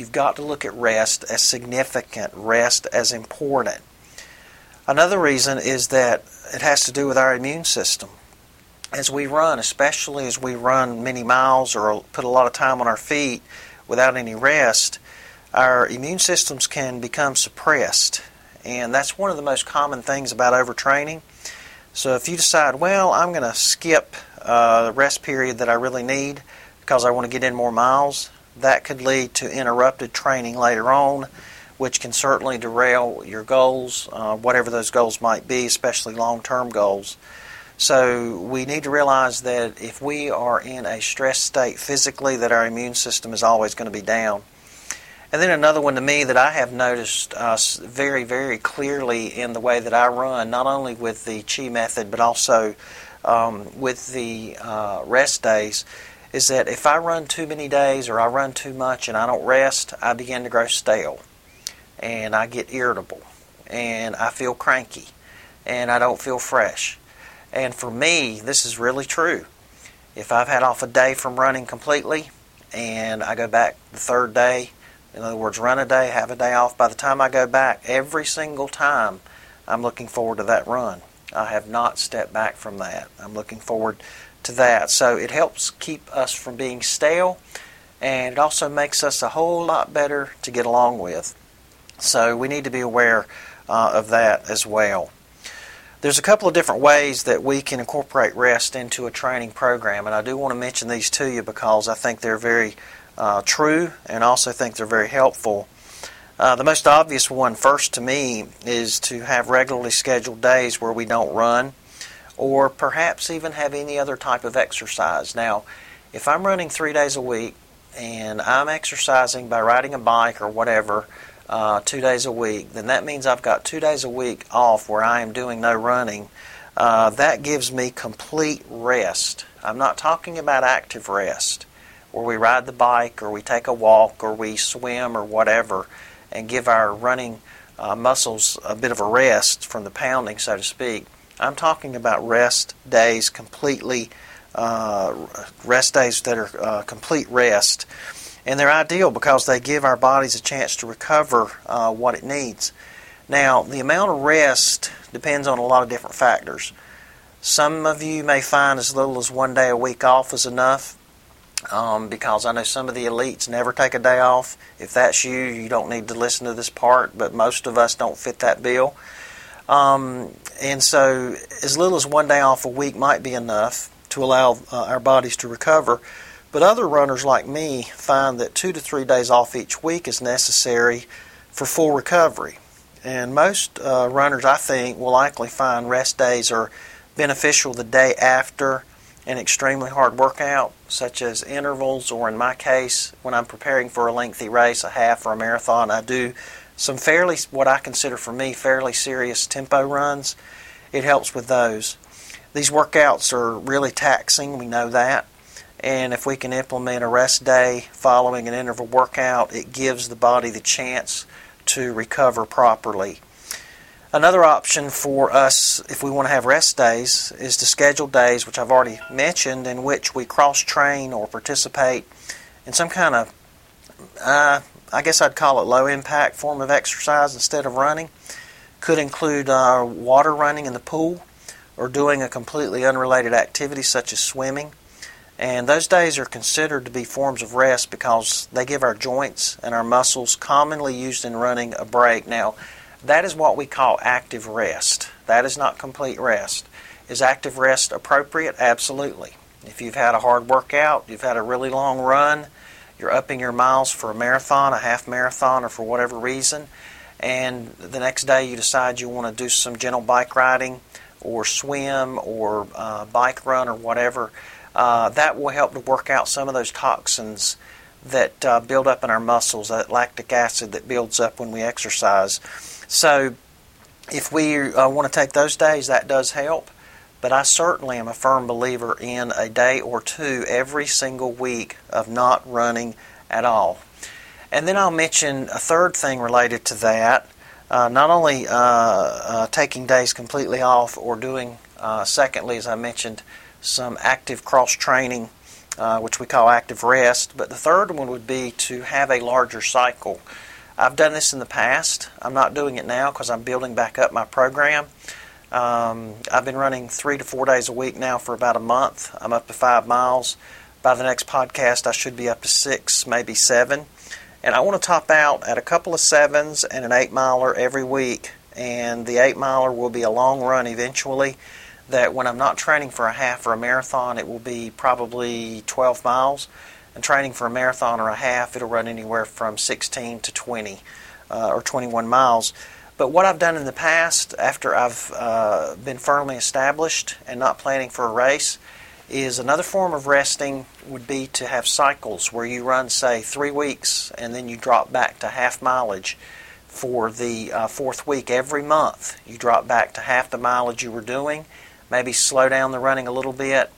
You've got to look at rest as significant, rest as important. Another reason is that it has to do with our immune system. As we run, especially as we run many miles or put a lot of time on our feet, without any rest, our immune systems can become suppressed. And that's one of the most common things about overtraining. So if you decide, well, I'm going to skip uh, the rest period that I really need because I want to get in more miles, that could lead to interrupted training later on, which can certainly derail your goals, uh, whatever those goals might be, especially long term goals. So we need to realize that if we are in a stress state physically, that our immune system is always going to be down. And then another one to me that I have noticed uh, very, very clearly in the way that I run, not only with the Chi method, but also um, with the uh, rest days, is that if I run too many days or I run too much and I don't rest, I begin to grow stale and I get irritable and I feel cranky and I don't feel fresh. And for me, this is really true. If I've had off a day from running completely and I go back the third day, in other words, run a day, have a day off. By the time I go back, every single time, I'm looking forward to that run. I have not stepped back from that. I'm looking forward to that. So it helps keep us from being stale, and it also makes us a whole lot better to get along with. So we need to be aware uh, of that as well. There's a couple of different ways that we can incorporate rest into a training program, and I do want to mention these to you because I think they're very uh, true and also think they're very helpful. Uh, the most obvious one, first to me, is to have regularly scheduled days where we don't run or perhaps even have any other type of exercise. Now, if I'm running three days a week and I'm exercising by riding a bike or whatever uh, two days a week, then that means I've got two days a week off where I am doing no running. Uh, that gives me complete rest. I'm not talking about active rest where we ride the bike or we take a walk or we swim or whatever and give our running uh, muscles a bit of a rest from the pounding, so to speak. I'm talking about rest days completely, uh, rest days that are uh, complete rest. And they're ideal because they give our bodies a chance to recover uh, what it needs. Now, the amount of rest depends on a lot of different factors. Some of you may find as little as one day a week off is enough um, because I know some of the elites never take a day off. If that's you, you don't need to listen to this part, but most of us don't fit that bill. Um, and so, as little as one day off a week might be enough to allow uh, our bodies to recover. But other runners like me find that two to three days off each week is necessary for full recovery. And most uh, runners, I think, will likely find rest days are beneficial the day after an extremely hard workout, such as intervals, or in my case, when I'm preparing for a lengthy race, a half or a marathon, I do some fairly, what I consider for me, fairly serious tempo runs. It helps with those. These workouts are really taxing, we know that. And if we can implement a rest day following an interval workout, it gives the body the chance to recover properly. Another option for us, if we want to have rest days, is to schedule days, which I've already mentioned, in which we cross train or participate in some kind of, uh, I guess I'd call it low impact form of exercise instead of running. Could include uh, water running in the pool or doing a completely unrelated activity such as swimming. And those days are considered to be forms of rest because they give our joints and our muscles commonly used in running a break. Now, that is what we call active rest. That is not complete rest. Is active rest appropriate? Absolutely. If you've had a hard workout, you've had a really long run, you're upping your miles for a marathon, a half marathon, or for whatever reason, and the next day you decide you want to do some gentle bike riding or swim or uh, bike run or whatever, uh, that will help to work out some of those toxins that uh, build up in our muscles, that lactic acid that builds up when we exercise. So, if we uh, want to take those days, that does help. But I certainly am a firm believer in a day or two every single week of not running at all. And then I'll mention a third thing related to that. Uh, not only uh, uh taking days completely off or doing, uh, secondly, as I mentioned, some active cross training, uh, which we call active rest, but the third one would be to have a larger cycle. I've done this in the past. I'm not doing it now because I'm building back up my program. Um, I've been running three to four days a week now for about a month. I'm up to five miles. by the next podcast, I should be up to six, maybe seven. And I want to top out at a couple of sevens and an eight miler every week. And the eight miler will be a long run eventually. That when I'm not training for a half or a marathon, it will be probably 12 miles. And training for a marathon or a half, it'll run anywhere from 16 to 20 uh, or 21 miles. But what I've done in the past, after I've uh, been firmly established and not planning for a race, is another form of resting would be to have cycles where you run, say, three weeks and then you drop back to half mileage for the uh, fourth week every month. You drop back to half the mileage you were doing, maybe slow down the running a little bit,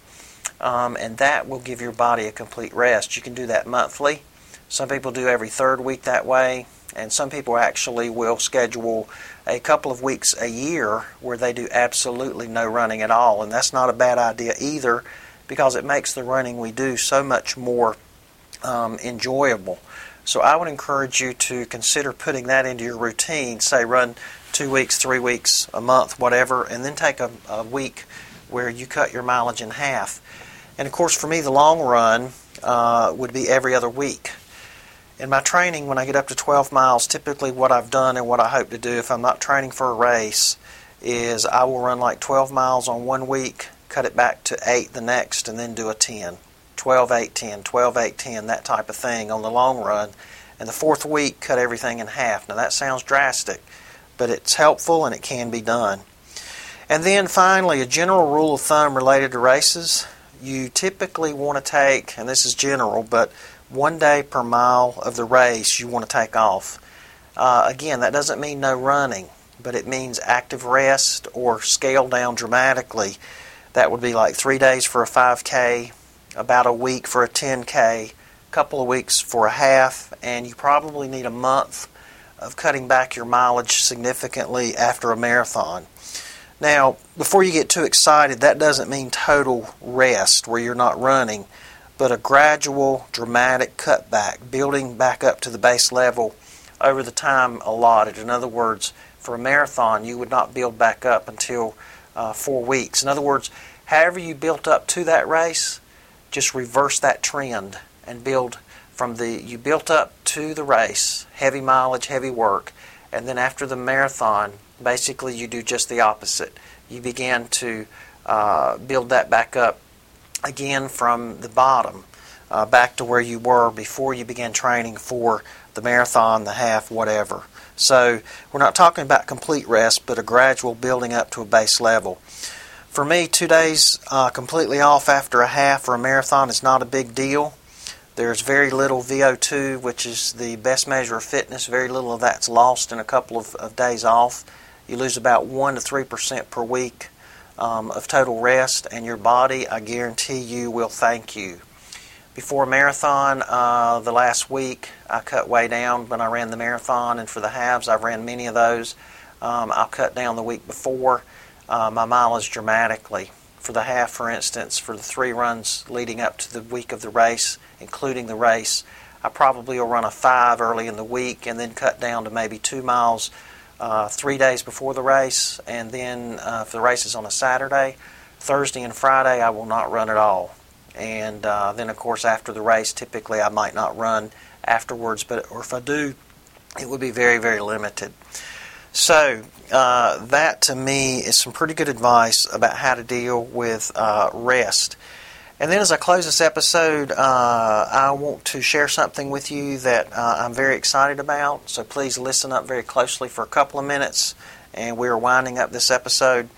um, and that will give your body a complete rest. You can do that monthly. Some people do every third week that way, and some people actually will schedule a couple of weeks a year where they do absolutely no running at all, and that's not a bad idea either because it makes the running we do so much more um, enjoyable. So I would encourage you to consider putting that into your routine. Say run two weeks, three weeks, a month, whatever, and then take a, a week where you cut your mileage in half. And of course, for me, the long run uh, would be every other week. In my training, when I get up to 12 miles, typically what I've done and what I hope to do if I'm not training for a race is I will run like 12 miles on one week, cut it back to 8 the next, and then do a 10. 12, 8, 10, 12, 8, 10, that type of thing on the long run. And the fourth week, cut everything in half. Now that sounds drastic, but it's helpful and it can be done. And then finally, a general rule of thumb related to races. You typically want to take, and this is general, but one day per mile of the race you want to take off. Uh, again, that doesn't mean no running, but it means active rest or scale down dramatically that would be like three days for a 5K, about a week for a 10K, a couple of weeks for a half, and you probably need a month of cutting back your mileage significantly after a marathon. Now, before you get too excited, that doesn't mean total rest where you're not running, but a gradual, dramatic cutback, building back up to the base level over the time allotted. In other words, for a marathon, you would not build back up until uh, four weeks. In other words, however you built up to that race, just reverse that trend and build from the you built up to the race, heavy mileage, heavy work, and then after the marathon, basically you do just the opposite. You begin to uh, build that back up again from the bottom, uh, back to where you were before you began training for the marathon, the half, whatever. So we're not talking about complete rest, but a gradual building up to a base level. For me, two days uh, completely off after a half or a marathon is not a big deal. There's very little VO2, which is the best measure of fitness. Very little of that's lost in a couple of, of days off. You lose about 1 to 3% per week um, of total rest, and your body, I guarantee you, will thank you. Before a marathon, uh, the last week, I cut way down when I ran the marathon, and for the halves, I've ran many of those. Um, I'll cut down the week before uh, my mileage dramatically. For the half, for instance, for the three runs leading up to the week of the race, including the race, I probably will run a five early in the week and then cut down to maybe two miles uh, three days before the race. And then uh, if the race is on a Saturday, Thursday and Friday, I will not run at all. And uh, then of course after the race typically I might not run afterwards but or if I do it would be very very limited. So uh, that to me is some pretty good advice about how to deal with uh, rest and then as I close this episode uh, I want to share something with you that uh, I'm very excited about so please listen up very closely for a couple of minutes and we're winding up this episode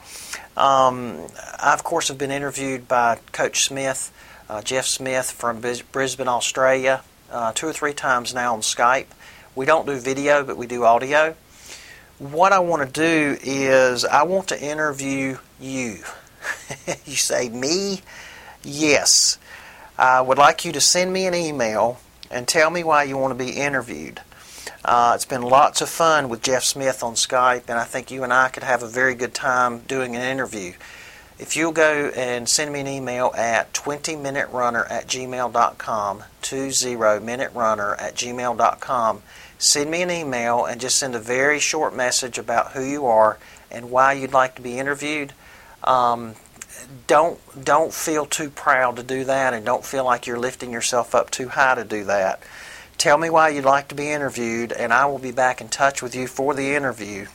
um, I, of course, have been interviewed by Coach Smith uh, Jeff Smith from Brisbane, Australia, uh, two or three times now on Skype. We don't do video, but we do audio. What I want to do is I want to interview you. you say, me? Yes. I would like you to send me an email and tell me why you want to be interviewed. Uh, it's been lots of fun with Jeff Smith on Skype, and I think you and I could have a very good time doing an interview. If you'll go and send me an email at 20minuterunner at gmail.com, 20minuterunner at gmail.com, send me an email and just send a very short message about who you are and why you'd like to be interviewed. Um, don't don't feel too proud to do that, and don't feel like you're lifting yourself up too high to do that. Tell me why you'd like to be interviewed, and I will be back in touch with you for the interview.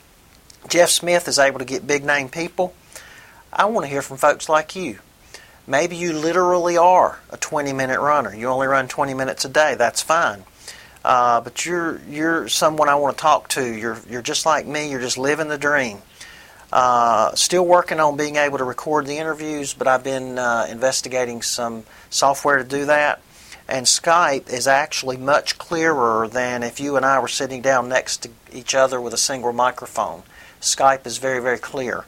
Jeff Smith is able to get big name people. I want to hear from folks like you. Maybe you literally are a 20 minute runner. You only run 20 minutes a day. That's fine. Uh, but you're you're someone I want to talk to. You're you're just like me. You're just living the dream. Uh, still working on being able to record the interviews, but I've been uh, investigating some software to do that. And Skype is actually much clearer than if you and I were sitting down next to each other with a single microphone. Skype is very, very clear.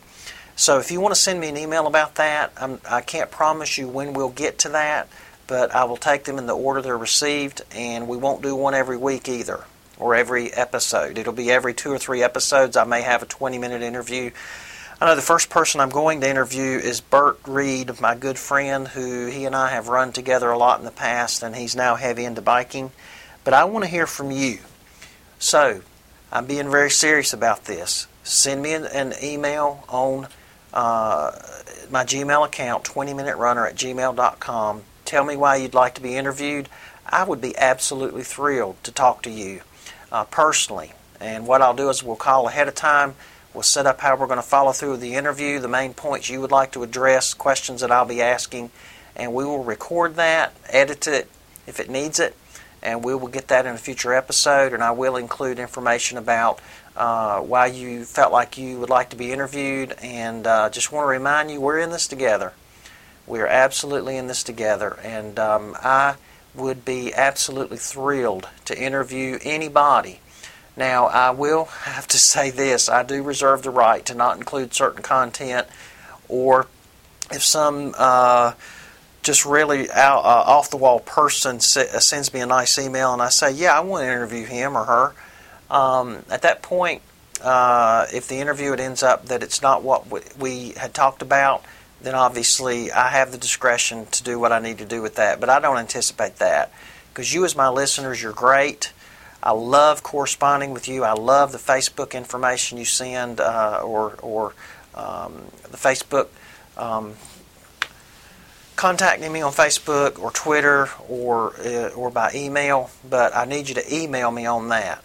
So if you want to send me an email about that, I'm, I can not promise you when we'll get to that, but I will take them in the order they're received, and we won't do one every week either or every episode. It'll be every two or three episodes. I may have a 20 minute interview. I know the first person I'm going to interview is Bert Reed, my good friend, who he and I have run together a lot in the past, and he's now heavy into biking. But I want to hear from you. So, I'm being very serious about this. Send me an, an email on uh, my Gmail account, 20minuterunner at gmail.com. Tell me why you'd like to be interviewed. I would be absolutely thrilled to talk to you uh, personally. And what I'll do is we'll call ahead of time. We'll set up how we're going to follow through the interview, the main points you would like to address, questions that I'll be asking, and we will record that, edit it if it needs it, and we will get that in a future episode. And I will include information about uh, why you felt like you would like to be interviewed, and uh, just want to remind you we're in this together. We are absolutely in this together, and um, I would be absolutely thrilled to interview anybody. Now, I will have to say this I do reserve the right to not include certain content, or if some uh, just really out, uh, off the wall person uh, sends me a nice email and I say, Yeah, I want to interview him or her, um, at that point, uh, if the interview it ends up that it's not what we had talked about, then obviously I have the discretion to do what I need to do with that. But I don't anticipate that because you, as my listeners, you're great. I love corresponding with you. I love the Facebook information you send uh, or, or um, the Facebook um, contacting me on Facebook or Twitter or, uh, or by email. But I need you to email me on that.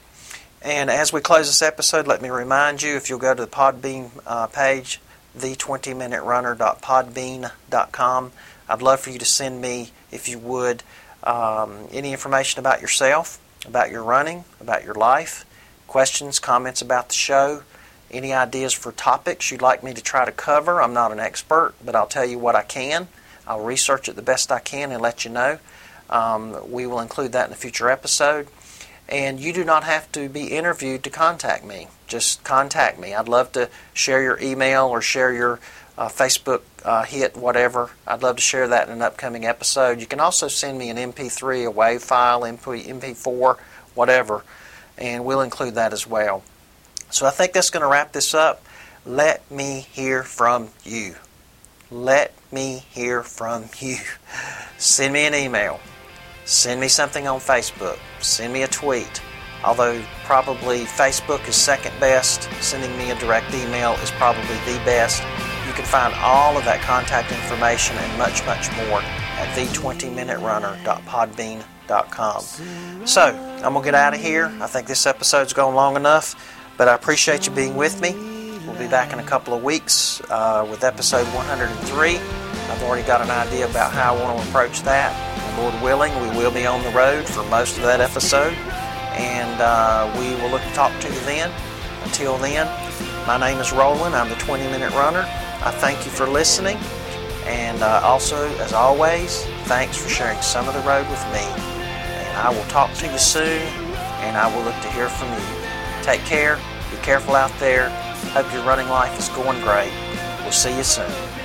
And as we close this episode, let me remind you if you'll go to the Podbean uh, page, the20minuterunner.podbean.com. I'd love for you to send me, if you would, um, any information about yourself, about your running, about your life, questions, comments about the show, any ideas for topics you'd like me to try to cover. I'm not an expert, but I'll tell you what I can. I'll research it the best I can and let you know. Um, we will include that in a future episode. And you do not have to be interviewed to contact me. Just contact me. I'd love to share your email or share your uh, Facebook uh, hit, whatever. I'd love to share that in an upcoming episode. You can also send me an MP3, a WAV file, MP, MP4, whatever, and we'll include that as well. So I think that's going to wrap this up. Let me hear from you. Let me hear from you. Send me an email. Send me something on Facebook. Send me a tweet. Although probably Facebook is second best, sending me a direct email is probably the best. You can find all of that contact information and much, much more at the20minuterunner.podbean.com. So, I'm going to get out of here. I think this episode's gone long enough, but I appreciate you being with me. We'll be back in a couple of weeks uh, with episode 103. I've already got an idea about how I want to approach that. Lord willing, we will be on the road for most of that episode, and uh, we will look to talk to you then. Until then, my name is Roland. I'm the 20 Minute Runner. I thank you for listening, and uh, also, as always, thanks for sharing some of the road with me. And I will talk to you soon, and I will look to hear from you. Take care. Be careful out there. Hope your running life is going great. We'll see you soon.